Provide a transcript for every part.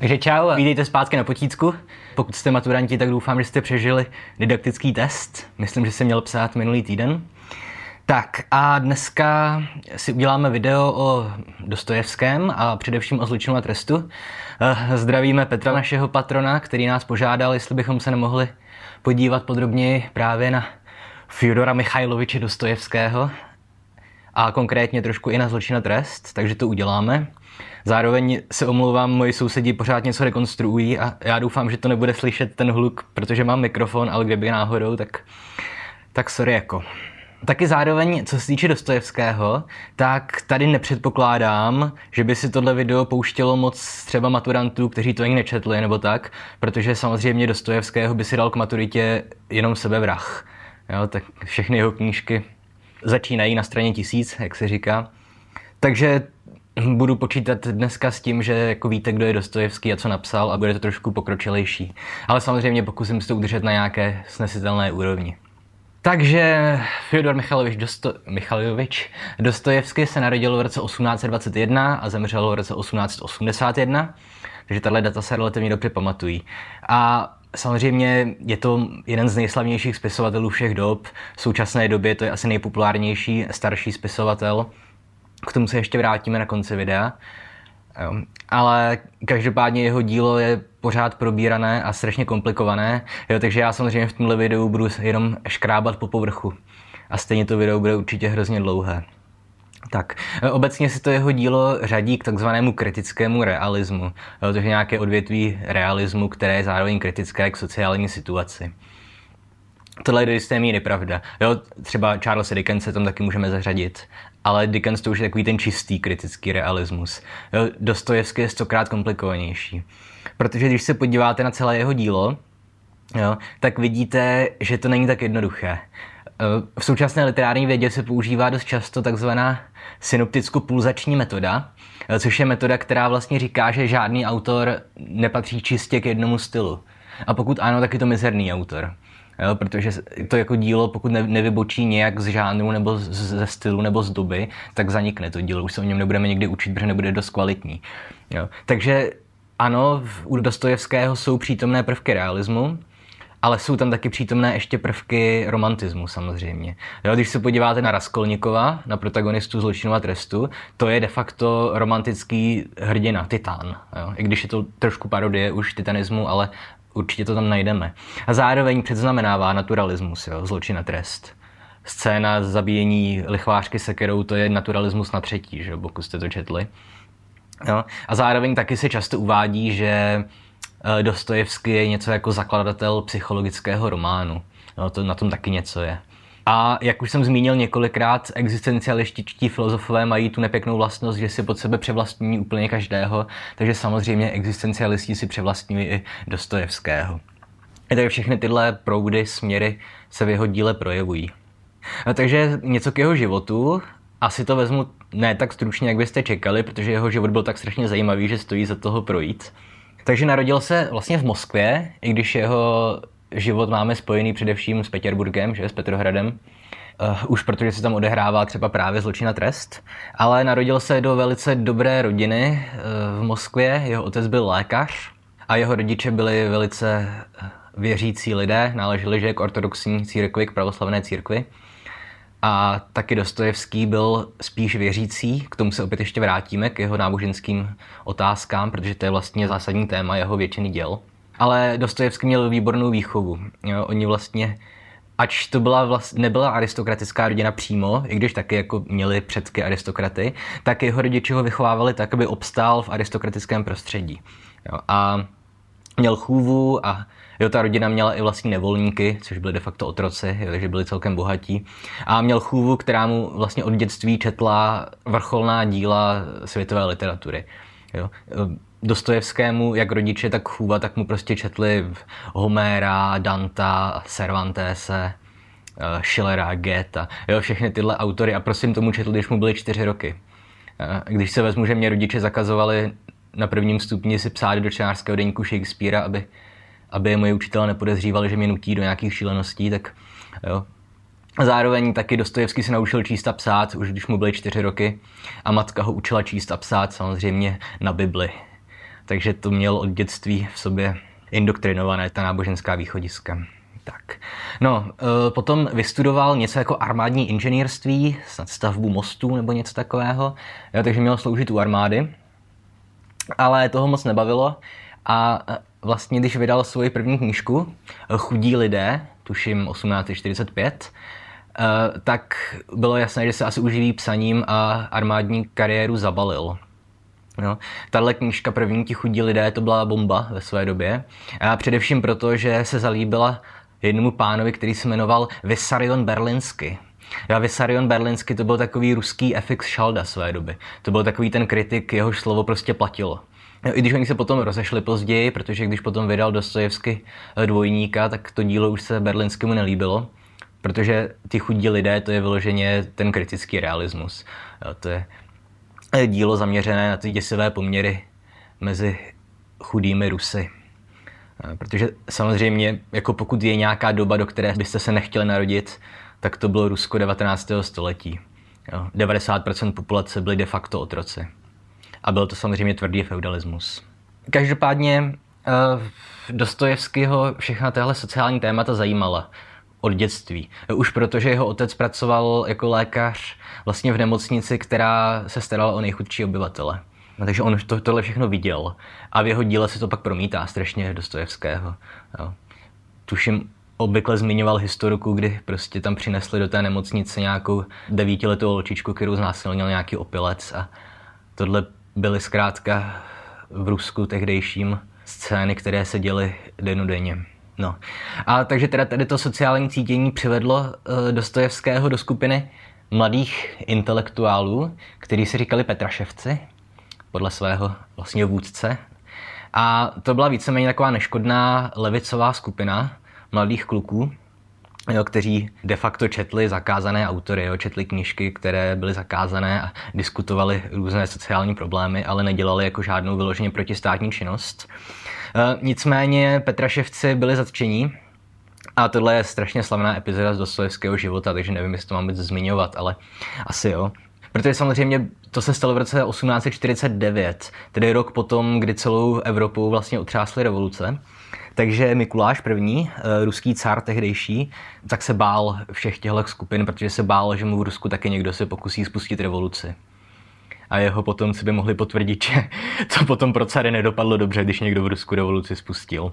Takže čau vítejte zpátky na potícku. Pokud jste maturanti, tak doufám, že jste přežili didaktický test. Myslím, že jsem měl psát minulý týden. Tak a dneska si uděláme video o Dostojevském a především o zločinu a trestu. Eh, zdravíme Petra, našeho patrona, který nás požádal, jestli bychom se nemohli podívat podrobněji právě na Fyodora Michajloviče Dostojevského a konkrétně trošku i na zločin a trest, takže to uděláme. Zároveň se omlouvám, moji sousedí pořád něco rekonstruují a já doufám, že to nebude slyšet ten hluk, protože mám mikrofon, ale kdyby náhodou, tak, tak sorry jako. Taky zároveň, co se týče Dostojevského, tak tady nepředpokládám, že by si tohle video pouštělo moc třeba maturantů, kteří to ani nečetli nebo tak, protože samozřejmě Dostojevského by si dal k maturitě jenom sebevrah. Jo, tak všechny jeho knížky začínají na straně tisíc, jak se říká. Takže budu počítat dneska s tím, že jako víte, kdo je Dostojevský a co napsal a bude to trošku pokročilejší. Ale samozřejmě pokusím se to udržet na nějaké snesitelné úrovni. Takže Fyodor Michalovič, Dosto, Michalovič Dostojevský se narodil v roce 1821 a zemřel v roce 1881, takže tahle data se relativně dobře pamatují. A Samozřejmě je to jeden z nejslavnějších spisovatelů všech dob. V současné době to je asi nejpopulárnější starší spisovatel. K tomu se ještě vrátíme na konci videa. Ale každopádně jeho dílo je pořád probírané a strašně komplikované, jo, takže já samozřejmě v tomhle videu budu jenom škrábat po povrchu. A stejně to video bude určitě hrozně dlouhé. Tak, obecně se to jeho dílo řadí k takzvanému kritickému realismu, to je nějaké odvětví realismu, které je zároveň kritické k sociální situaci. Tohle je do jisté míry pravda. Jo, třeba Charles Dickens se tam taky můžeme zařadit, ale Dickens to už je takový ten čistý kritický realismus. Jo, Dostojevský je stokrát komplikovanější. Protože když se podíváte na celé jeho dílo, jo, tak vidíte, že to není tak jednoduché. V současné literární vědě se používá dost často takzvaná synopticko-pulzační metoda, což je metoda, která vlastně říká, že žádný autor nepatří čistě k jednomu stylu. A pokud ano, tak je to mizerný autor. Jo, protože to jako dílo, pokud nevybočí nějak z žánru nebo ze stylu nebo z doby, tak zanikne to dílo. Už se o něm nebudeme někdy učit, protože nebude dost kvalitní. Jo. Takže ano, u Dostojevského jsou přítomné prvky realismu, ale jsou tam taky přítomné ještě prvky romantismu samozřejmě. Jo, když se podíváte na Raskolnikova, na protagonistu zločinu a trestu, to je de facto romantický hrdina, titán. Jo. I když je to trošku parodie už titanismu, ale určitě to tam najdeme. A zároveň předznamenává naturalismus, jo, zločin a trest. Scéna zabíjení lichvářky sekerou, to je naturalismus na třetí, že, pokud jste to četli. Jo. A zároveň taky se často uvádí, že Eh, Dostojevský je něco jako zakladatel psychologického románu. No, to na tom taky něco je. A jak už jsem zmínil několikrát, existencialističtí filozofové mají tu nepěknou vlastnost, že si pod sebe převlastní úplně každého, takže samozřejmě existencialisti si převlastňují i Dostojevského. Takže všechny tyhle proudy, směry se v jeho díle projevují. A takže něco k jeho životu. Asi to vezmu ne tak stručně, jak byste čekali, protože jeho život byl tak strašně zajímavý, že stojí za toho projít. Takže narodil se vlastně v Moskvě, i když jeho život máme spojený především s Petěrburgem, že, s Petrohradem. Uh, už protože se tam odehrává třeba právě zločin a trest. Ale narodil se do velice dobré rodiny uh, v Moskvě. Jeho otec byl lékař a jeho rodiče byli velice eh, věřící lidé, náleželi že k ortodoxní církvi, k pravoslavné církvi. A taky Dostojevský byl spíš věřící, k tomu se opět ještě vrátíme, k jeho náboženským otázkám, protože to je vlastně zásadní téma jeho většiny děl. Ale Dostojevský měl výbornou výchovu. Jo, oni vlastně, ač to byla vlast, nebyla aristokratická rodina přímo, i když taky jako měli předky aristokraty, tak jeho rodiče ho vychovávali tak, aby obstál v aristokratickém prostředí. Jo, a měl chůvu a Jo, ta rodina měla i vlastní nevolníky, což byly de facto otroci, jo, takže byli celkem bohatí. A měl chůvu, která mu vlastně od dětství četla vrcholná díla světové literatury. Jo. Dostojevskému, jak rodiče, tak chůva, tak mu prostě četli Homéra, Danta, Cervantese, eh, Schillera, Goethe, jo, všechny tyhle autory a prosím tomu četl, když mu byly čtyři roky. Eh, když se vezmu, že mě rodiče zakazovali na prvním stupni si psát do čtenářského deníku Shakespearea, aby aby moje učitelé nepodezřívali, že mě nutí do nějakých šíleností, tak jo. Zároveň taky Dostojevský se naučil číst a psát, už když mu byly čtyři roky. A matka ho učila číst a psát samozřejmě na Bibli. Takže to měl od dětství v sobě indoktrinované ta náboženská východiska. Tak. No, e, potom vystudoval něco jako armádní inženýrství, snad stavbu mostů nebo něco takového, jo, takže měl sloužit u armády, ale toho moc nebavilo a e, vlastně, když vydal svoji první knížku Chudí lidé, tuším 1845, Eh, tak bylo jasné, že se asi uživí psaním a armádní kariéru zabalil. No, tahle knížka První ti chudí lidé to byla bomba ve své době. A především proto, že se zalíbila jednomu pánovi, který se jmenoval Vysarion Berlinsky. A Vysarion Berlinsky to byl takový ruský FX Šalda své doby. To byl takový ten kritik, jehož slovo prostě platilo. I když oni se potom rozešli později, protože když potom vydal Dostojevsky eh, dvojníka, tak to dílo už se Berlinskému nelíbilo. Protože ty chudí lidé, to je vyloženě ten kritický realismus. To je dílo zaměřené na ty děsivé poměry mezi chudými Rusy. Protože samozřejmě, jako pokud je nějaká doba, do které byste se nechtěli narodit, tak to bylo Rusko 19. století. Jo, 90% populace byly de facto otroci. A byl to samozřejmě tvrdý feudalismus. Každopádně uh, Dostojevského všechna téhle sociální témata zajímala od dětství. Už protože jeho otec pracoval jako lékař vlastně v nemocnici, která se starala o nejchudší obyvatele. No, takže on to, tohle všechno viděl. A v jeho díle se to pak promítá strašně Dostojevského. Jo. Tuším, obvykle zmiňoval historiku, kdy prostě tam přinesli do té nemocnice nějakou devítiletou holčičku, kterou znásilnil nějaký opilec a tohle byly zkrátka v Rusku tehdejším scény, které se děly denodenně. No. A takže teda tady to sociální cítění přivedlo uh, Dostojevského do skupiny mladých intelektuálů, kteří se říkali Petraševci, podle svého vlastního vůdce. A to byla víceméně taková neškodná levicová skupina mladých kluků, jo, kteří de facto četli zakázané autory, jo, četli knížky, které byly zakázané a diskutovali různé sociální problémy, ale nedělali jako žádnou vyloženě protistátní činnost. Eh, nicméně Petraševci byli zatčení a tohle je strašně slavná epizoda z Dostojevského života, takže nevím, jestli to mám být zmiňovat, ale asi jo. Protože samozřejmě to se stalo v roce 1849, tedy rok potom, kdy celou Evropou vlastně otřásly revoluce. Takže Mikuláš I, eh, ruský car tehdejší, tak se bál všech těchto skupin, protože se bál, že mu v Rusku taky někdo se pokusí spustit revoluci a jeho potomci by mohli potvrdit, že to potom pro cary nedopadlo dobře, když někdo v Rusku revoluci spustil.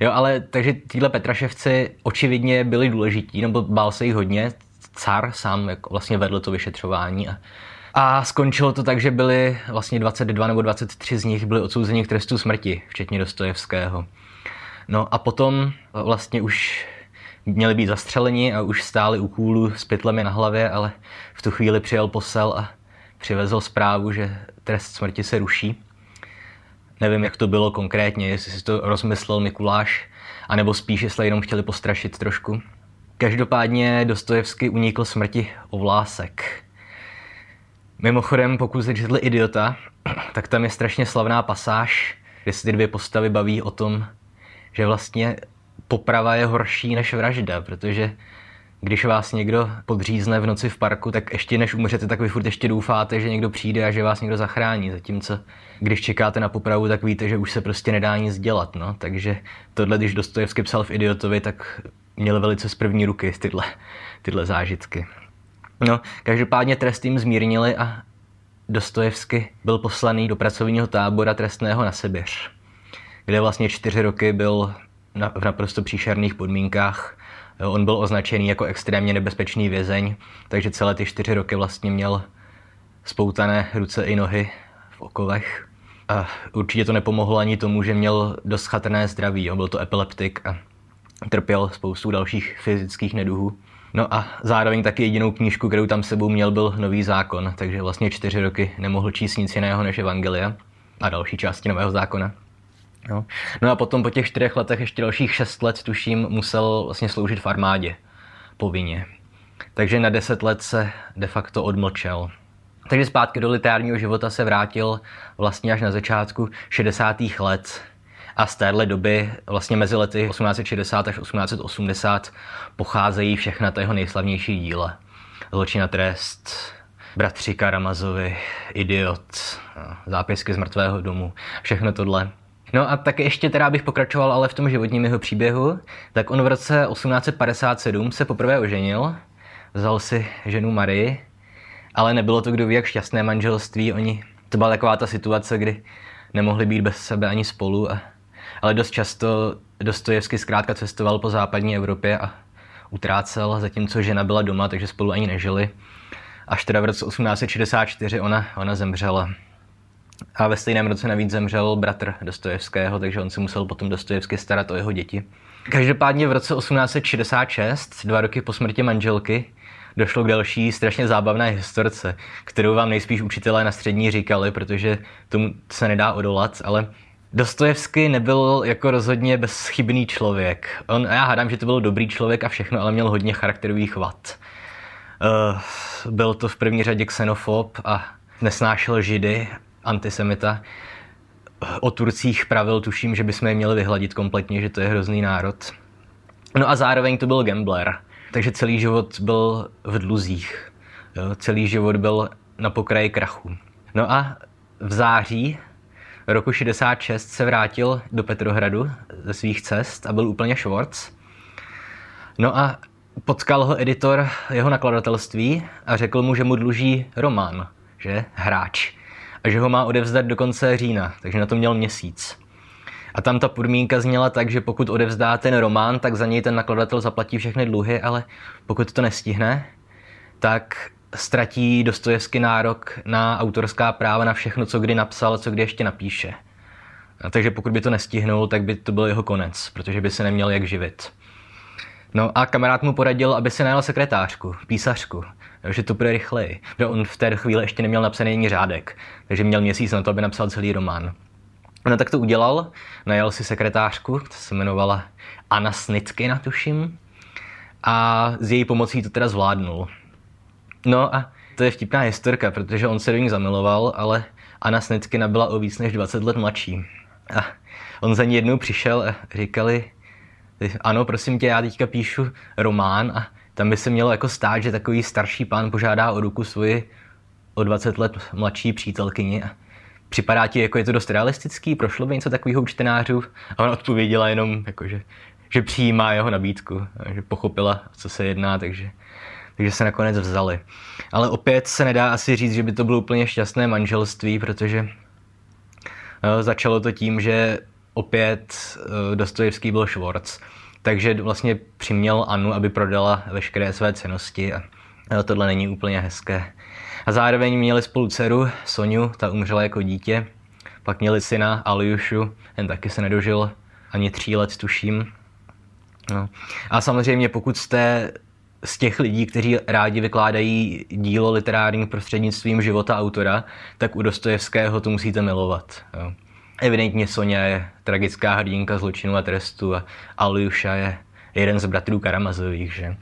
Jo, ale takže tíhle Petraševci očividně byli důležití, nebo bál se jich hodně. Car sám jako vlastně vedl to vyšetřování a, a skončilo to tak, že byli vlastně 22 nebo 23 z nich byli odsouzeni k trestu smrti, včetně Dostojevského. No a potom vlastně už měli být zastřeleni a už stáli u kůlu s pytlemi na hlavě, ale v tu chvíli přijel posel a přivezl zprávu, že trest smrti se ruší. Nevím, jak to bylo konkrétně, jestli si to rozmyslel Mikuláš, anebo spíš, jestli jenom chtěli postrašit trošku. Každopádně Dostojevsky unikl smrti o vlásek. Mimochodem, pokud jste četli Idiota, tak tam je strašně slavná pasáž, kde se ty dvě postavy baví o tom, že vlastně poprava je horší než vražda, protože když vás někdo podřízne v noci v parku, tak ještě než umřete, tak vy furt ještě doufáte, že někdo přijde a že vás někdo zachrání. Zatímco když čekáte na popravu, tak víte, že už se prostě nedá nic dělat. No? Takže tohle, když Dostojevsky psal v Idiotovi, tak měl velice z první ruky tyhle, tyhle zážitky. No, každopádně trest jim zmírnili a Dostojevsky byl poslaný do pracovního tábora trestného na Sibiř, kde vlastně čtyři roky byl v naprosto příšerných podmínkách On byl označený jako extrémně nebezpečný vězeň, takže celé ty čtyři roky vlastně měl spoutané ruce i nohy v okovech. A určitě to nepomohlo ani tomu, že měl dost chatrné zdraví. On byl to epileptik a trpěl spoustu dalších fyzických neduhů. No a zároveň taky jedinou knížku, kterou tam sebou měl, byl Nový zákon, takže vlastně čtyři roky nemohl číst nic jiného než Evangelia a další části Nového zákona. No. no a potom po těch čtyřech letech ještě dalších šest let, tuším, musel vlastně sloužit v armádě povinně. Takže na deset let se de facto odmlčel. Takže zpátky do literárního života se vrátil vlastně až na začátku 60. let. A z téhle doby, vlastně mezi lety 1860 až 1880, pocházejí všechna ta jeho nejslavnější díla. Zločina trest, bratři Karamazovi, idiot, zápisky z mrtvého domu, všechno tohle. No a tak ještě teda bych pokračoval ale v tom životním jeho příběhu, tak on v roce 1857 se poprvé oženil, vzal si ženu Marii, ale nebylo to kdo ví jak šťastné manželství, oni, to byla taková ta situace, kdy nemohli být bez sebe ani spolu, a, ale dost často Dostojevsky zkrátka cestoval po západní Evropě a utrácel, zatímco žena byla doma, takže spolu ani nežili. Až teda v roce 1864 ona, ona zemřela. A ve stejném roce navíc zemřel bratr Dostojevského, takže on se musel potom Dostojevsky starat o jeho děti. Každopádně v roce 1866, dva roky po smrti manželky, došlo k další strašně zábavné historce, kterou vám nejspíš učitelé na střední říkali, protože tomu se nedá odolat, ale Dostojevsky nebyl jako rozhodně bezchybný člověk. On, já hádám, že to byl dobrý člověk a všechno, ale měl hodně charakterových vad. Uh, byl to v první řadě xenofob a nesnášel židy, antisemita. O Turcích pravil, tuším, že bychom je měli vyhladit kompletně, že to je hrozný národ. No a zároveň to byl gambler, takže celý život byl v dluzích. Jo, celý život byl na pokraji krachu. No a v září roku 66 se vrátil do Petrohradu ze svých cest a byl úplně švorc. No a potkal ho editor jeho nakladatelství a řekl mu, že mu dluží román, že hráč, a že ho má odevzdat do konce října, takže na to měl měsíc. A tam ta podmínka zněla tak, že pokud odevzdá ten román, tak za něj ten nakladatel zaplatí všechny dluhy, ale pokud to nestihne, tak ztratí Dostojevsky nárok na autorská práva na všechno, co kdy napsal, co kdy ještě napíše. A takže pokud by to nestihnul, tak by to byl jeho konec, protože by se neměl jak živit. No a kamarád mu poradil, aby se najal sekretářku, písařku, že to bude rychleji. Že on v té chvíli ještě neměl napsaný ani řádek, takže měl měsíc na to, aby napsal celý román. No tak to udělal, najal si sekretářku, ta se jmenovala Anna Snitsky, tuším, a s její pomocí to teda zvládnul. No a to je vtipná historka, protože on se do ní zamiloval, ale Anna Snitsky byla o víc než 20 let mladší. A on za ní jednou přišel a říkali, ano, prosím tě, já teďka píšu román a tam by se mělo jako stát, že takový starší pán požádá o ruku svoji o 20 let mladší přítelkyni. Připadá ti, jako je to dost realistický, prošlo by něco takového u čtenářů? A ona odpověděla jenom, jako, že, přijímá jeho nabídku, že pochopila, co se jedná, takže takže se nakonec vzali. Ale opět se nedá asi říct, že by to bylo úplně šťastné manželství, protože eh, začalo to tím, že opět eh, Dostojevský byl Schwarz, takže vlastně přiměl Anu, aby prodala veškeré své cenosti a tohle není úplně hezké. A zároveň měli spolu dceru Soniu, ta umřela jako dítě, pak měli syna Aljušu, ten taky se nedožil ani tří let, tuším. No. A samozřejmě pokud jste z těch lidí, kteří rádi vykládají dílo literární prostřednictvím života autora, tak u Dostojevského to musíte milovat. Jo. Evidentně Sonja je tragická hrdinka zločinu a trestu a Aljuša je jeden z bratrů Karamazových. Že?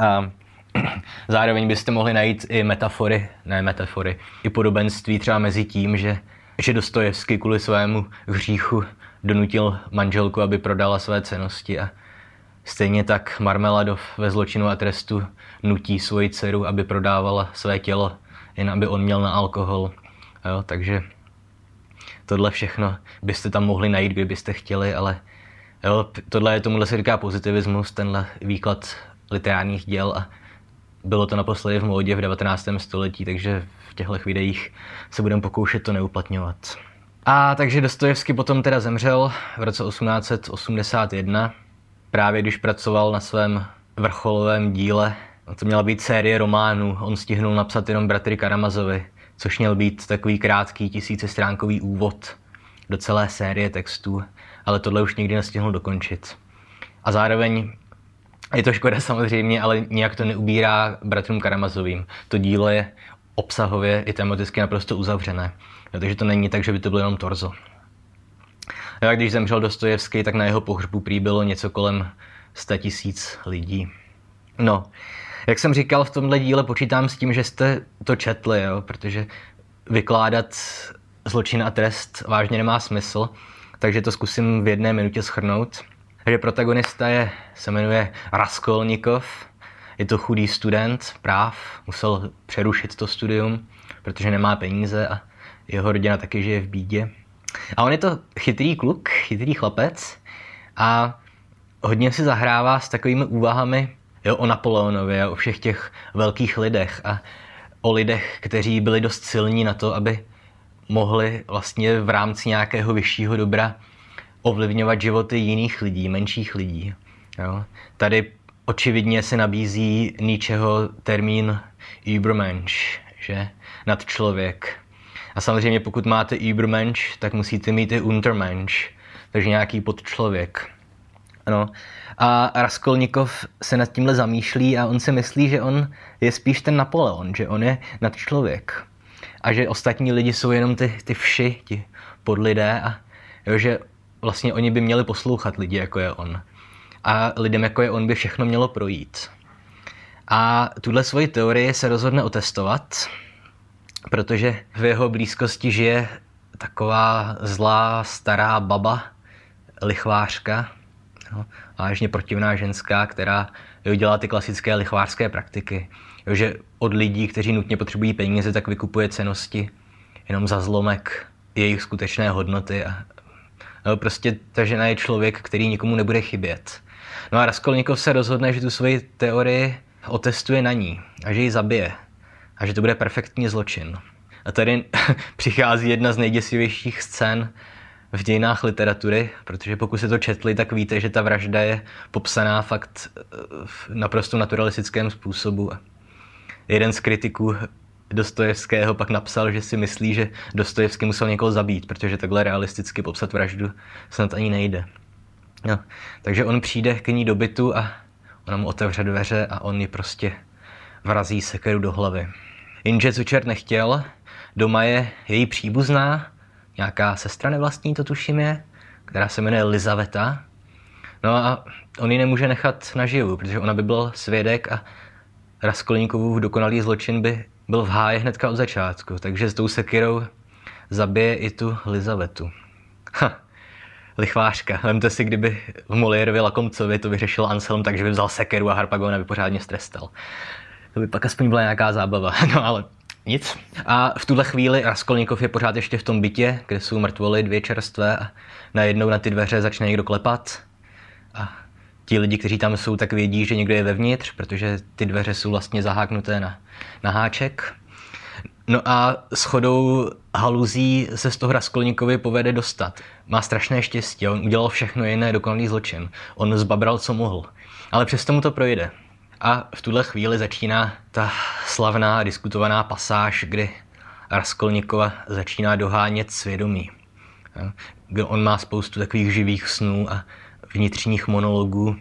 A zároveň byste mohli najít i metafory, ne metafory, i podobenství třeba mezi tím, že, že Dostojevský kvůli svému hříchu donutil manželku, aby prodala své cenosti a Stejně tak Marmeladov ve zločinu a trestu nutí svoji dceru, aby prodávala své tělo, jen aby on měl na alkohol. Jo, takže tohle všechno byste tam mohli najít, kdybyste chtěli, ale jo, tohle je tomuhle se říká pozitivismus, tenhle výklad literárních děl a bylo to naposledy v módě v 19. století, takže v těchto videích se budeme pokoušet to neuplatňovat. A takže Dostojevsky potom teda zemřel v roce 1881 právě když pracoval na svém vrcholovém díle, to měla být série románů, on stihnul napsat jenom Bratry Karamazovi, což měl být takový krátký tisícestránkový úvod do celé série textů, ale tohle už nikdy nestihl dokončit. A zároveň je to škoda samozřejmě, ale nijak to neubírá bratrům Karamazovým. To dílo je obsahově i tematicky naprosto uzavřené. Takže to není tak, že by to bylo jenom torzo. A když zemřel Dostojevský, tak na jeho pohřbu prý bylo něco kolem 100 tisíc lidí. No, jak jsem říkal, v tomhle díle počítám s tím, že jste to četli, jo? protože vykládat zločin a trest vážně nemá smysl, takže to zkusím v jedné minutě schrnout. Takže protagonista je, se jmenuje Raskolnikov, je to chudý student práv, musel přerušit to studium, protože nemá peníze a jeho rodina taky žije v bídě. A on je to chytrý kluk, chytrý chlapec a hodně si zahrává s takovými úvahami jo, o Napoleonovi a o všech těch velkých lidech a o lidech, kteří byli dost silní na to, aby mohli vlastně v rámci nějakého vyššího dobra ovlivňovat životy jiných lidí, menších lidí. Jo. Tady očividně se nabízí ničeho termín Übermensch, že nadčlověk. A samozřejmě pokud máte Übermensch, tak musíte mít i Untermensch, takže nějaký podčlověk. No. A Raskolnikov se nad tímhle zamýšlí a on si myslí, že on je spíš ten Napoleon, že on je nadčlověk. A že ostatní lidi jsou jenom ty, ty vši, ti podlidé a jo, že vlastně oni by měli poslouchat lidi, jako je on. A lidem, jako je on, by všechno mělo projít. A tuhle svoji teorii se rozhodne otestovat, protože v jeho blízkosti žije taková zlá stará baba, lichvářka, no, vážně protivná ženská, která jo, dělá ty klasické lichvářské praktiky. Jo, že od lidí, kteří nutně potřebují peníze, tak vykupuje cenosti jenom za zlomek jejich skutečné hodnoty. A, jo, prostě ta žena je člověk, který nikomu nebude chybět. No a Raskolnikov se rozhodne, že tu svoji teorii otestuje na ní a že ji zabije. A že to bude perfektní zločin. A tady přichází jedna z nejděsivějších scén v dějinách literatury, protože pokud se to četli, tak víte, že ta vražda je popsaná fakt eh, v naprosto naturalistickém způsobu. Jeden z kritiků Dostojevského pak napsal, že si myslí, že Dostojevský musel někoho zabít, protože takhle realisticky popsat vraždu snad ani nejde. No, takže on přijde k ní do bytu a ona mu otevře dveře a on ji prostě vrazí sekeru do hlavy. Jenže co čert nechtěl, doma je její příbuzná, nějaká sestra nevlastní, to tuším je, která se jmenuje Lizaveta. No a on ji nemůže nechat naživu, protože ona by byl svědek a Raskolníkovův dokonalý zločin by byl v háji hnedka od začátku, takže s tou sekirou zabije i tu Lizavetu. Ha, lichvářka. Vemte si, kdyby v Moliérovi Lakomcovi to vyřešil Anselm, takže by vzal sekeru a Harpagona by pořádně strestal. To by pak aspoň byla nějaká zábava. No ale nic. A v tuhle chvíli Raskolnikov je pořád ještě v tom bytě, kde jsou mrtvoly dvě čerstvé a najednou na ty dveře začne někdo klepat. A ti lidi, kteří tam jsou, tak vědí, že někdo je vevnitř, protože ty dveře jsou vlastně zaháknuté na, na háček. No a s chodou haluzí se z toho Raskolníkovi povede dostat. Má strašné štěstí, on udělal všechno jiné dokonalý zločin. On zbabral, co mohl. Ale přesto mu to projde. A v tuhle chvíli začíná ta slavná diskutovaná pasáž, kdy Raskolnikova začíná dohánět svědomí. On má spoustu takových živých snů a vnitřních monologů,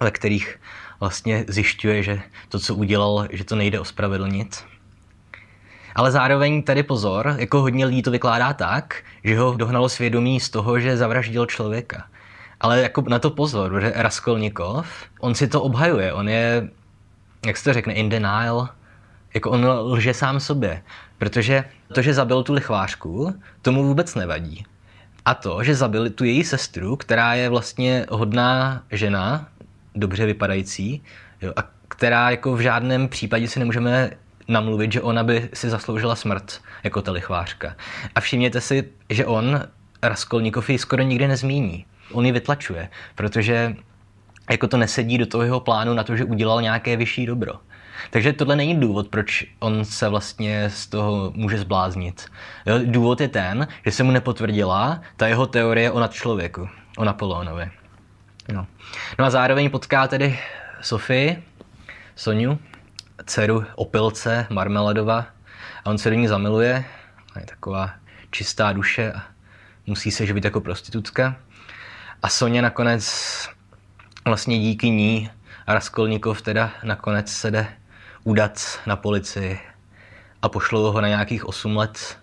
ve kterých vlastně zjišťuje, že to, co udělal, že to nejde ospravedlnit. Ale zároveň tady pozor, jako hodně lidí to vykládá tak, že ho dohnalo svědomí z toho, že zavraždil člověka. Ale jako na to pozor, že Raskolnikov, on si to obhajuje, on je, jak se to řekne, in denial, jako on lže sám sobě. Protože to, že zabil tu lichvářku, tomu vůbec nevadí. A to, že zabil tu její sestru, která je vlastně hodná žena, dobře vypadající, jo, a která jako v žádném případě si nemůžeme namluvit, že ona by si zasloužila smrt jako ta lichvářka. A všimněte si, že on, Raskolnikov, ji skoro nikdy nezmíní. On ji vytlačuje, protože jako to nesedí do toho jeho plánu na to, že udělal nějaké vyšší dobro. Takže tohle není důvod, proč on se vlastně z toho může zbláznit. Důvod je ten, že se mu nepotvrdila ta jeho teorie o nadčlověku, o Napoleonovi. No. no a zároveň potká tedy Sofii, Soniu, dceru opilce Marmeladova a on se do ní zamiluje. Je taková čistá duše a musí se živit jako prostitutka. A Sonja nakonec vlastně díky ní a Raskolnikov teda nakonec se jde udat na policii a pošlou ho na nějakých 8 let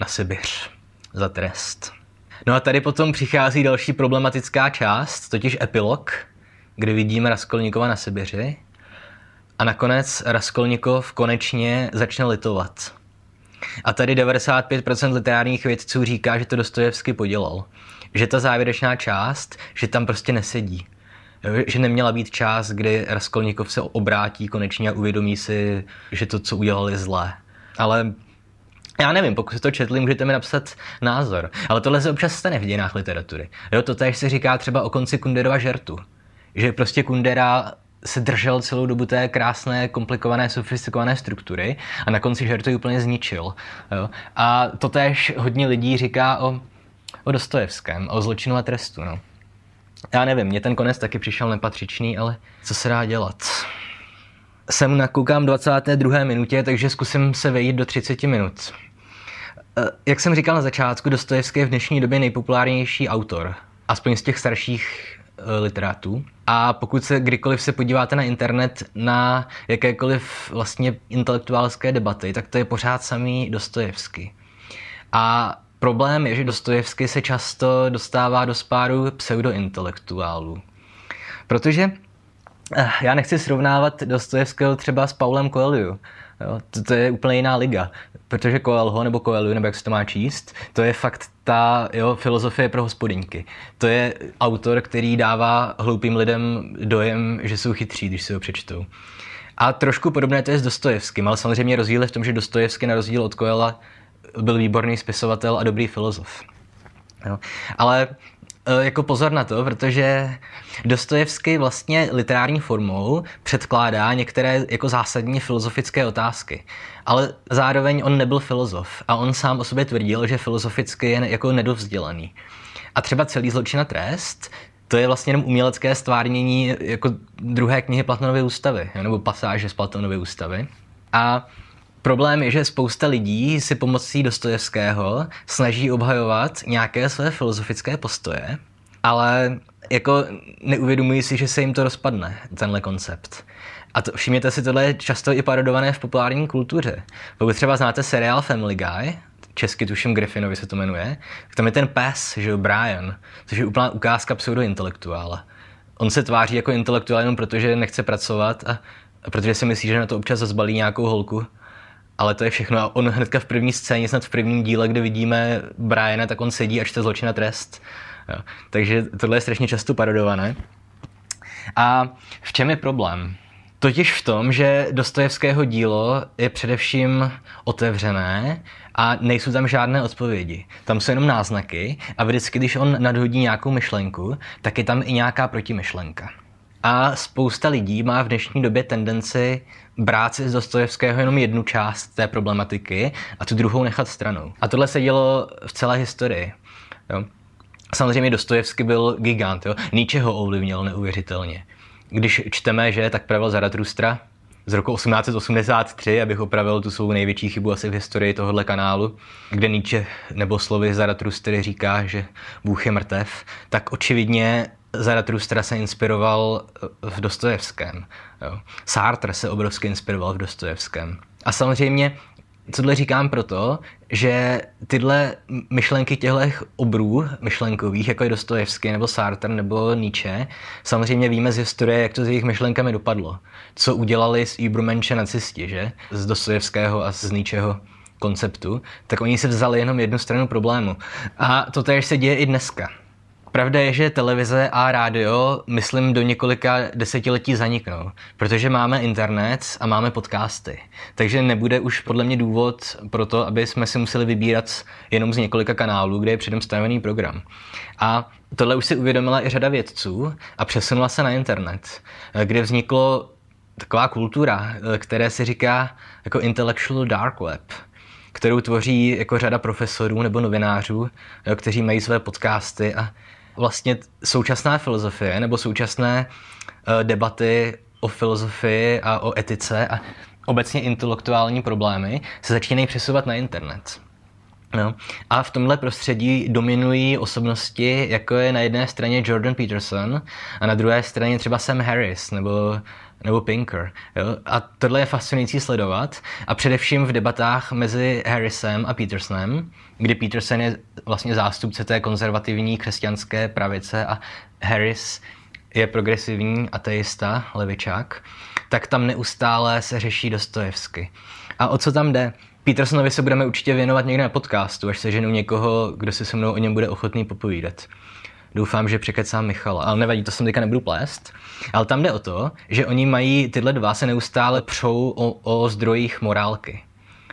na Sibiř za trest. No a tady potom přichází další problematická část, totiž epilog, kdy vidíme Raskolnikova na Sibiři a nakonec Raskolnikov konečně začne litovat. A tady 95% literárních vědců říká, že to Dostojevsky podělal. Že ta závěrečná část, že tam prostě nesedí. Že neměla být čas, kdy Raskolnikov se obrátí konečně a uvědomí si, že to, co udělal, je zlé. Ale já nevím, pokud to četli, můžete mi napsat názor. Ale tohle se občas stane v dějinách literatury. Jo, to tež se říká třeba o konci Kunderova žertu. Že prostě Kundera se držel celou dobu té krásné, komplikované, sofistikované struktury a na konci žertu ji úplně zničil. Jo? A to též hodně lidí říká o, o Dostojevském, o zločinu a trestu. No. Já nevím, mně ten konec taky přišel nepatřičný, ale co se dá dělat? Jsem na koukám 22. minutě, takže zkusím se vejít do 30 minut. Eh, jak jsem říkal na začátku, Dostojevský je v dnešní době nejpopulárnější autor, aspoň z těch starších eh, literátů. A pokud se kdykoliv se podíváte na internet na jakékoliv vlastně intelektuálské debaty, tak to je pořád samý Dostojevský. A problém je, že Dostojevský se často dostává do spáru pseudointelektuálů. Protože eh, já nechci srovnávat Dostojevského třeba s Paulem Coelho, to, to je úplně jiná liga, protože Coelho nebo Coelho, nebo jak se to má číst, to je fakt ta jo, filozofie pro hospodinky. To je autor, který dává hloupým lidem dojem, že jsou chytří, když si ho přečtou. A trošku podobné to je s Dostojevským, ale samozřejmě rozdíl je v tom, že Dostojevský na rozdíl od Coelha byl výborný spisovatel a dobrý filozof. Jo. Ale Eh, jako pozor na to, protože Dostojevsky vlastně literární formou předkládá některé jako zásadní filozofické otázky. Ale zároveň on nebyl filozof a on sám o sobě tvrdil, že filozoficky je jako nedovzdělaný. A třeba celý zločin a trest to je vlastně jenom umělecké stvárnění jako druhé knihy Platonovy ústavy, nebo pasáže z Platonovy ústavy. A Problém je, že spousta lidí si pomocí Dostojevského snaží obhajovat nějaké své filozofické postoje, ale jako neuvědomují si, že se jim to rozpadne, tenhle koncept. A to, všimněte si, tohle je často i parodované v populární kultuře. Pokud třeba znáte seriál Family Guy, česky tuším Griffinovi se to jmenuje, tak tam je ten pes, že jo, Brian, což je úplná ukázka pseudointelektuála. On se tváří jako intelektuál jenom protože nechce pracovat a, a protože si myslí, že na to občas zbalí nějakou holku ale to je všechno. A on hnedka v první scéně, snad v prvním díle, kde vidíme Briana, tak on sedí a čte zločin a trest. Jo. Takže tohle je strašně často parodované. A v čem je problém? Totiž v tom, že Dostojevského dílo je především otevřené a nejsou tam žádné odpovědi. Tam jsou jenom náznaky a vždycky, když on nadhodí nějakou myšlenku, tak je tam i nějaká protimyšlenka. A spousta lidí má v dnešní době tendenci brát si z Dostojevského jenom jednu část té problematiky a tu druhou nechat stranou. A tohle se dělo v celé historii. Jo. Samozřejmě Dostojevský byl gigant, jo. Nietzsche ho ovlivnil neuvěřitelně. Když čteme, že tak pravil Zaratustra z roku 1883, abych opravil tu svou největší chybu asi v historii tohohle kanálu, kde Nietzsche nebo slovy Zaratrustry říká, že Bůh je mrtev, tak očividně Zaratustra se inspiroval v Dostojevském. Jo. Sartre se obrovsky inspiroval v Dostojevském. A samozřejmě tohle říkám proto, že tyhle myšlenky těchto obrů myšlenkových, jako je Dostojevský nebo Sartre nebo Nietzsche, samozřejmě víme z historie, jak to s jejich myšlenkami dopadlo. Co udělali s Übermenše nacisti, že? Z Dostojevského a z Nietzscheho konceptu, tak oni si vzali jenom jednu stranu problému. A to též se děje i dneska. Pravda je, že televize a rádio, myslím, do několika desetiletí zaniknou, protože máme internet a máme podcasty. Takže nebude už podle mě důvod pro to, aby jsme si museli vybírat jenom z několika kanálů, kde je předem stanovený program. A tohle už si uvědomila i řada vědců a přesunula se na internet, kde vzniklo taková kultura, které se říká jako intellectual dark web kterou tvoří jako řada profesorů nebo novinářů, kteří mají své podcasty a vlastně současná filozofie nebo současné uh, debaty o filozofii a o etice a obecně intelektuální problémy se začínají přesouvat na internet. No. A v tomhle prostředí dominují osobnosti, jako je na jedné straně Jordan Peterson a na druhé straně třeba Sam Harris nebo nebo Pinker. Jo? A tohle je fascinující sledovat. A především v debatách mezi Harrisem a Petersonem, kdy Peterson je vlastně zástupce té konzervativní křesťanské pravice a Harris je progresivní ateista, levičák, tak tam neustále se řeší Dostojevsky. A o co tam jde? Petersonovi se budeme určitě věnovat někde na podcastu, až se ženu někoho, kdo si se mnou o něm bude ochotný popovídat. Doufám, že překecám Michala, ale nevadí, to jsem teďka nebudu plést. Ale tam jde o to, že oni mají, tyhle dva se neustále přou o, o zdrojích morálky.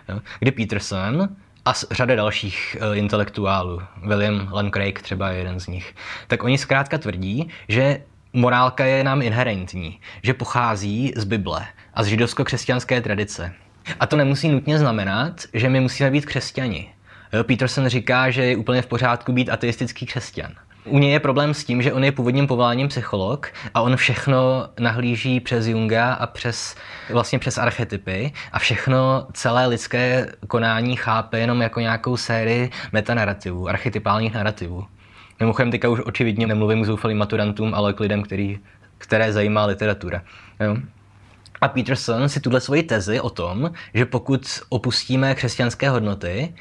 Jo? Kdy Peterson a řada dalších uh, intelektuálů, William Lane Craig třeba je jeden z nich, tak oni zkrátka tvrdí, že morálka je nám inherentní, že pochází z Bible a z židovsko-křesťanské tradice. A to nemusí nutně znamenat, že my musíme být křesťani. Peterson říká, že je úplně v pořádku být ateistický křesťan. U něj je problém s tím, že on je původním povoláním psycholog a on všechno nahlíží přes Junga a přes, vlastně přes archetypy a všechno celé lidské konání chápe jenom jako nějakou sérii metanarrativů, archetypálních narrativů. Mimochodem teďka už očividně nemluvím k zoufalým maturantům, ale k lidem, který, které zajímá literatura. Jo? A Peterson si tuhle svoji tezi o tom, že pokud opustíme křesťanské hodnoty,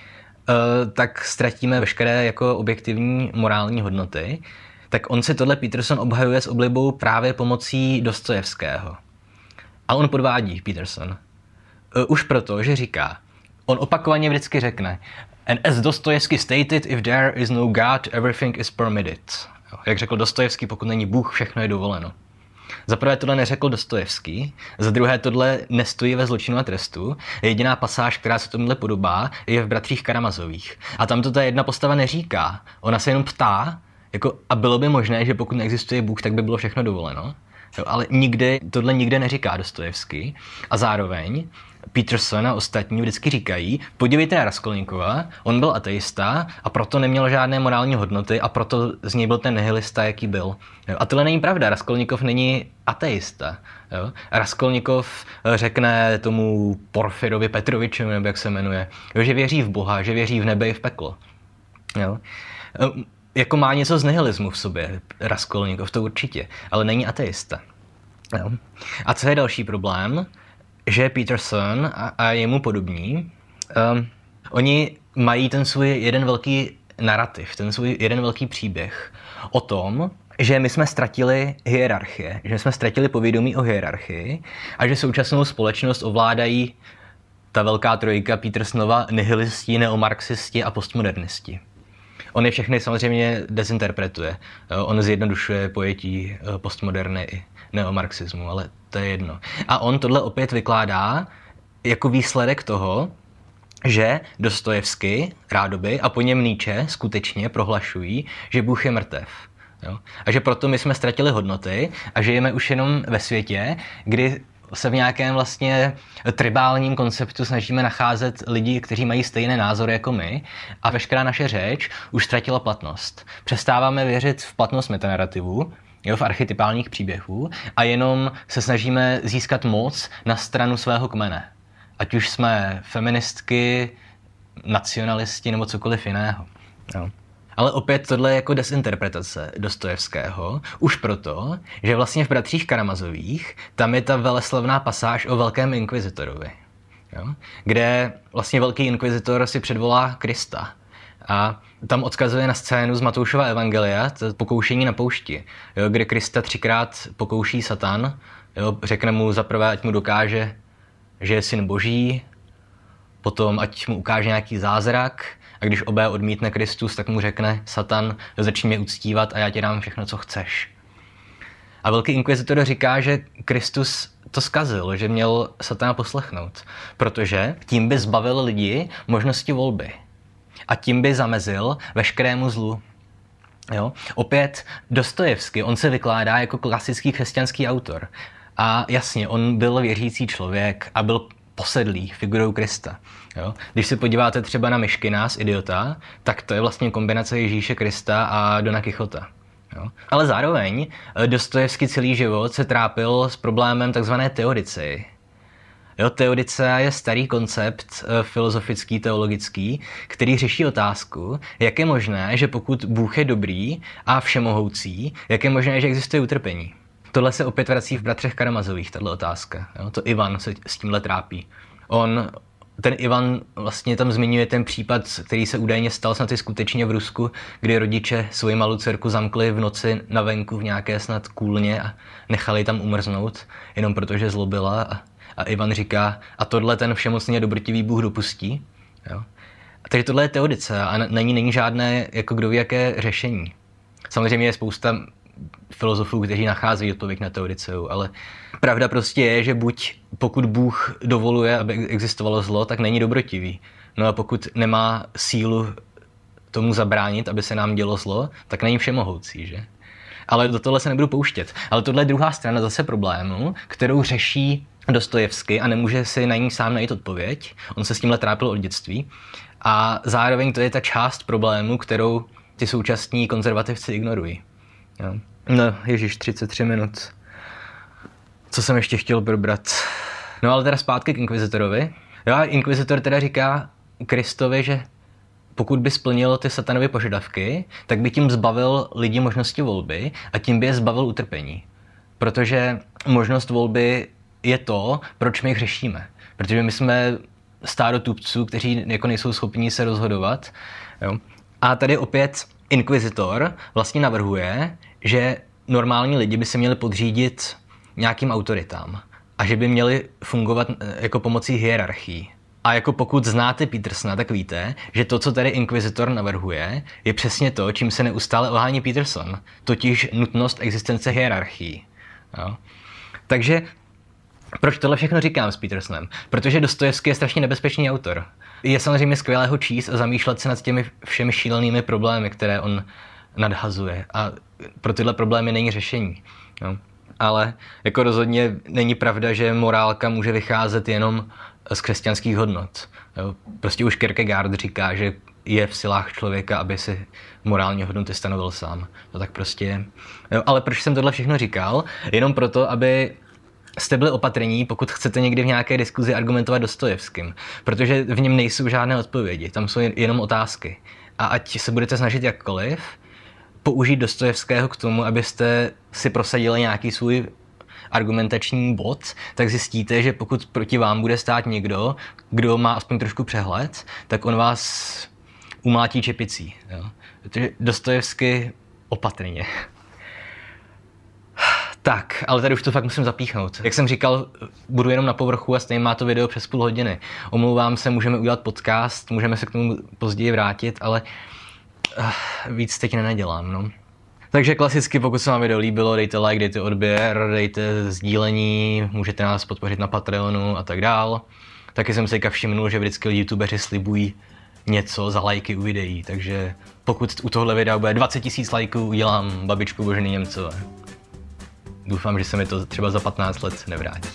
tak ztratíme veškeré jako objektivní morální hodnoty, tak on si tohle Peterson obhajuje s oblibou právě pomocí Dostojevského. A on podvádí, Peterson. Eh, už proto, že říká, on opakovaně vždycky řekne, and as Dostojevsky stated, if there is no God, everything is permitted. Jak řekl Dostojevský, pokud není Bůh, všechno je dovoleno. Za prvé tohle neřekl Dostojevský, za druhé tohle nestojí ve zločinu a trestu. Jediná pasáž, která se tomuhle podobá, je v Bratřích Karamazových. A tam to ta jedna postava neříká. Ona se jenom ptá, jako, a bylo by možné, že pokud neexistuje Bůh, tak by bylo všechno dovoleno. Jo, ale nikdy, tohle nikde neříká Dostojevský. A zároveň Peterson a ostatní vždycky říkají, podívejte na Raskolníkova, on byl ateista a proto neměl žádné morální hodnoty a proto z něj byl ten nihilista, jaký byl. A tohle není pravda, Raskolníkov není ateista. Jo? Raskolníkov eh, řekne tomu Porfirovi Petrovičovi, nebo jak se jmenuje, jo, že věří v Boha, že věří v nebe i v peklo. Jo? Eh, jako má něco z nihilismu v sobě, Raskolníkov, to určitě, ale není ateista. Jo? A co je další problém? Že Peterson a, a jemu podobní, um, oni mají ten svůj jeden velký narrativ, ten svůj jeden velký příběh o tom, že my jsme ztratili hierarchie, že jsme ztratili povědomí o hierarchii a že současnou společnost ovládají ta velká trojka Petersonova nihilisti, neomarxisti a postmodernisti. On je všechny samozřejmě dezinterpretuje. On zjednodušuje pojetí eh, postmoderny i neomarxismu, ale to je jedno. A on tohle opět vykládá jako výsledek toho, že Dostojevsky, rádoby a po něm Nietzsche skutečně prohlašují, že Bůh je mrtev. Jo? A že proto my jsme ztratili hodnoty a žijeme už jenom ve světě, kdy se v nějakém vlastně tribálním konceptu snažíme nacházet lidi, kteří mají stejné názory jako my a veškerá naše řeč už ztratila platnost. Přestáváme věřit v platnost metanarrativu, jo, v archetypálních příběhů a jenom se snažíme získat moc na stranu svého kmene. Ať už jsme feministky, nacionalisti nebo cokoliv jiného. Jo. Ale opět tohle je jako desinterpretace Dostojevského, už proto, že vlastně v Bratřích Karamazových tam je ta veleslavná pasáž o velkém inkvizitorovi, jo? kde vlastně velký inkvizitor si předvolá Krista a tam odkazuje na scénu z Matoušova Evangelia, to pokoušení na poušti, jo, kde Krista třikrát pokouší Satan, jo, řekne mu zaprvé, ať mu dokáže, že je syn boží, potom ať mu ukáže nějaký zázrak a když obé odmítne Kristus, tak mu řekne Satan, začni mě uctívat a já ti dám všechno, co chceš. A velký inkvizitor říká, že Kristus to zkazil, že měl Satana poslechnout, protože tím by zbavil lidi možnosti volby a tím by zamezil veškerému zlu. Jo? Opět Dostojevsky, on se vykládá jako klasický křesťanský autor. A jasně, on byl věřící člověk a byl posedlý figurou Krista. Jo? Když se podíváte třeba na Myškina z Idiota, tak to je vlastně kombinace Ježíše Krista a Dona Kichota. Jo? Ale zároveň eh, Dostojevský celý život se trápil s problémem takzvané teodici, Jo, teodice je starý koncept eh, filozofický, teologický, který řeší otázku, jak je možné, že pokud Bůh je dobrý a všemohoucí, jak je možné, že existuje utrpení. Tohle se opět vrací v Bratřech Karamazových, tato otázka. Jo, to Ivan se s tímhle trápí. On ten Ivan vlastně tam zmiňuje ten případ, který se údajně stal snad i skutečně v Rusku, kdy rodiče svoji malou dcerku zamkli v noci na venku v nějaké snad kůlně a nechali tam umrznout, jenom protože zlobila a a Ivan říká, a tohle ten všemocný a dobrotivý Bůh dopustí. Jo? Takže tohle je teodice a není, není žádné, jako kdo ví, jaké řešení. Samozřejmě je spousta filozofů, kteří nacházejí odpověď na teodiceu, ale pravda prostě je, že buď pokud Bůh dovoluje, aby existovalo zlo, tak není dobrotivý. No a pokud nemá sílu tomu zabránit, aby se nám dělo zlo, tak není všemohoucí, že? Ale do tohle se nebudu pouštět. Ale tohle je druhá strana zase problému, kterou řeší Dostojevsky a nemůže si na ní sám najít odpověď. On se s tímhle trápil od dětství. A zároveň to je ta část problému, kterou ty současní konzervativci ignorují. Jo. No, ježíš, 33 minut. Co jsem ještě chtěl probrat? No ale teda zpátky k inkvizitorovi. Jo, inkvizitor teda říká Kristovi, že pokud by splnil ty satanovy požadavky, tak by tím zbavil lidi možnosti volby a tím by je zbavil utrpení. Protože možnost volby je to, proč my hřešíme. Protože my jsme stádo tupců, kteří jako nejsou schopni se rozhodovat. Jo. A tady opět inkvizitor vlastně navrhuje, že normální lidi by se měli podřídit nějakým autoritám a že by měli fungovat eh, jako pomocí hierarchií. A jako pokud znáte Petersona, tak víte, že to, co tady Inquisitor navrhuje, je přesně to, čím se neustále ohání Peterson, totiž nutnost existence hierarchií. Jo? Takže proč tohle všechno říkám s Petersonem? Protože Dostojevský je strašně nebezpečný autor. Je samozřejmě skvělé ho číst a zamýšlet se nad těmi všemi šílenými problémy, které on nadhazuje. A pro tyhle problémy není řešení. Jo? Ale jako rozhodně není pravda, že morálka může vycházet jenom z křesťanských hodnot. Jo? Prostě už Kierkegaard říká, že je v silách člověka, aby si morální hodnoty stanovil sám. To tak prostě je. Jo, ale proč jsem tohle všechno říkal? Jenom proto, aby jste byli opatrní, pokud chcete někdy v nějaké diskuzi argumentovat Dostojevským, protože v něm nejsou žádné odpovědi, tam jsou jenom otázky. A ať se budete snažit jakkoliv, použít Dostojevského k tomu, abyste si prosadili nějaký svůj argumentační bod, tak zjistíte, že pokud proti vám bude stát někdo, kdo má aspoň trošku přehled, tak on vás umlátí čepicí. Jo? Dostojevsky opatrně. Tak, ale tady už to fakt musím zapíchnout. Jak jsem říkal, budu jenom na povrchu a stejně má to video přes půl hodiny. Omlouvám se, můžeme udělat podcast, můžeme se k tomu později vrátit, ale uh, víc teď nenadělám, no. Takže klasicky, pokud se vám video líbilo, dejte like, dejte odběr, dejte sdílení, můžete nás podpořit na Patreonu a tak dál. Taky jsem si všimnul, že vždycky youtubeři slibují něco za lajky u videí, takže pokud u tohle videa bude 20 000 lajků, udělám babičku Boženy Němcové. Doufám, že se mi to třeba za 15 let nevrátí.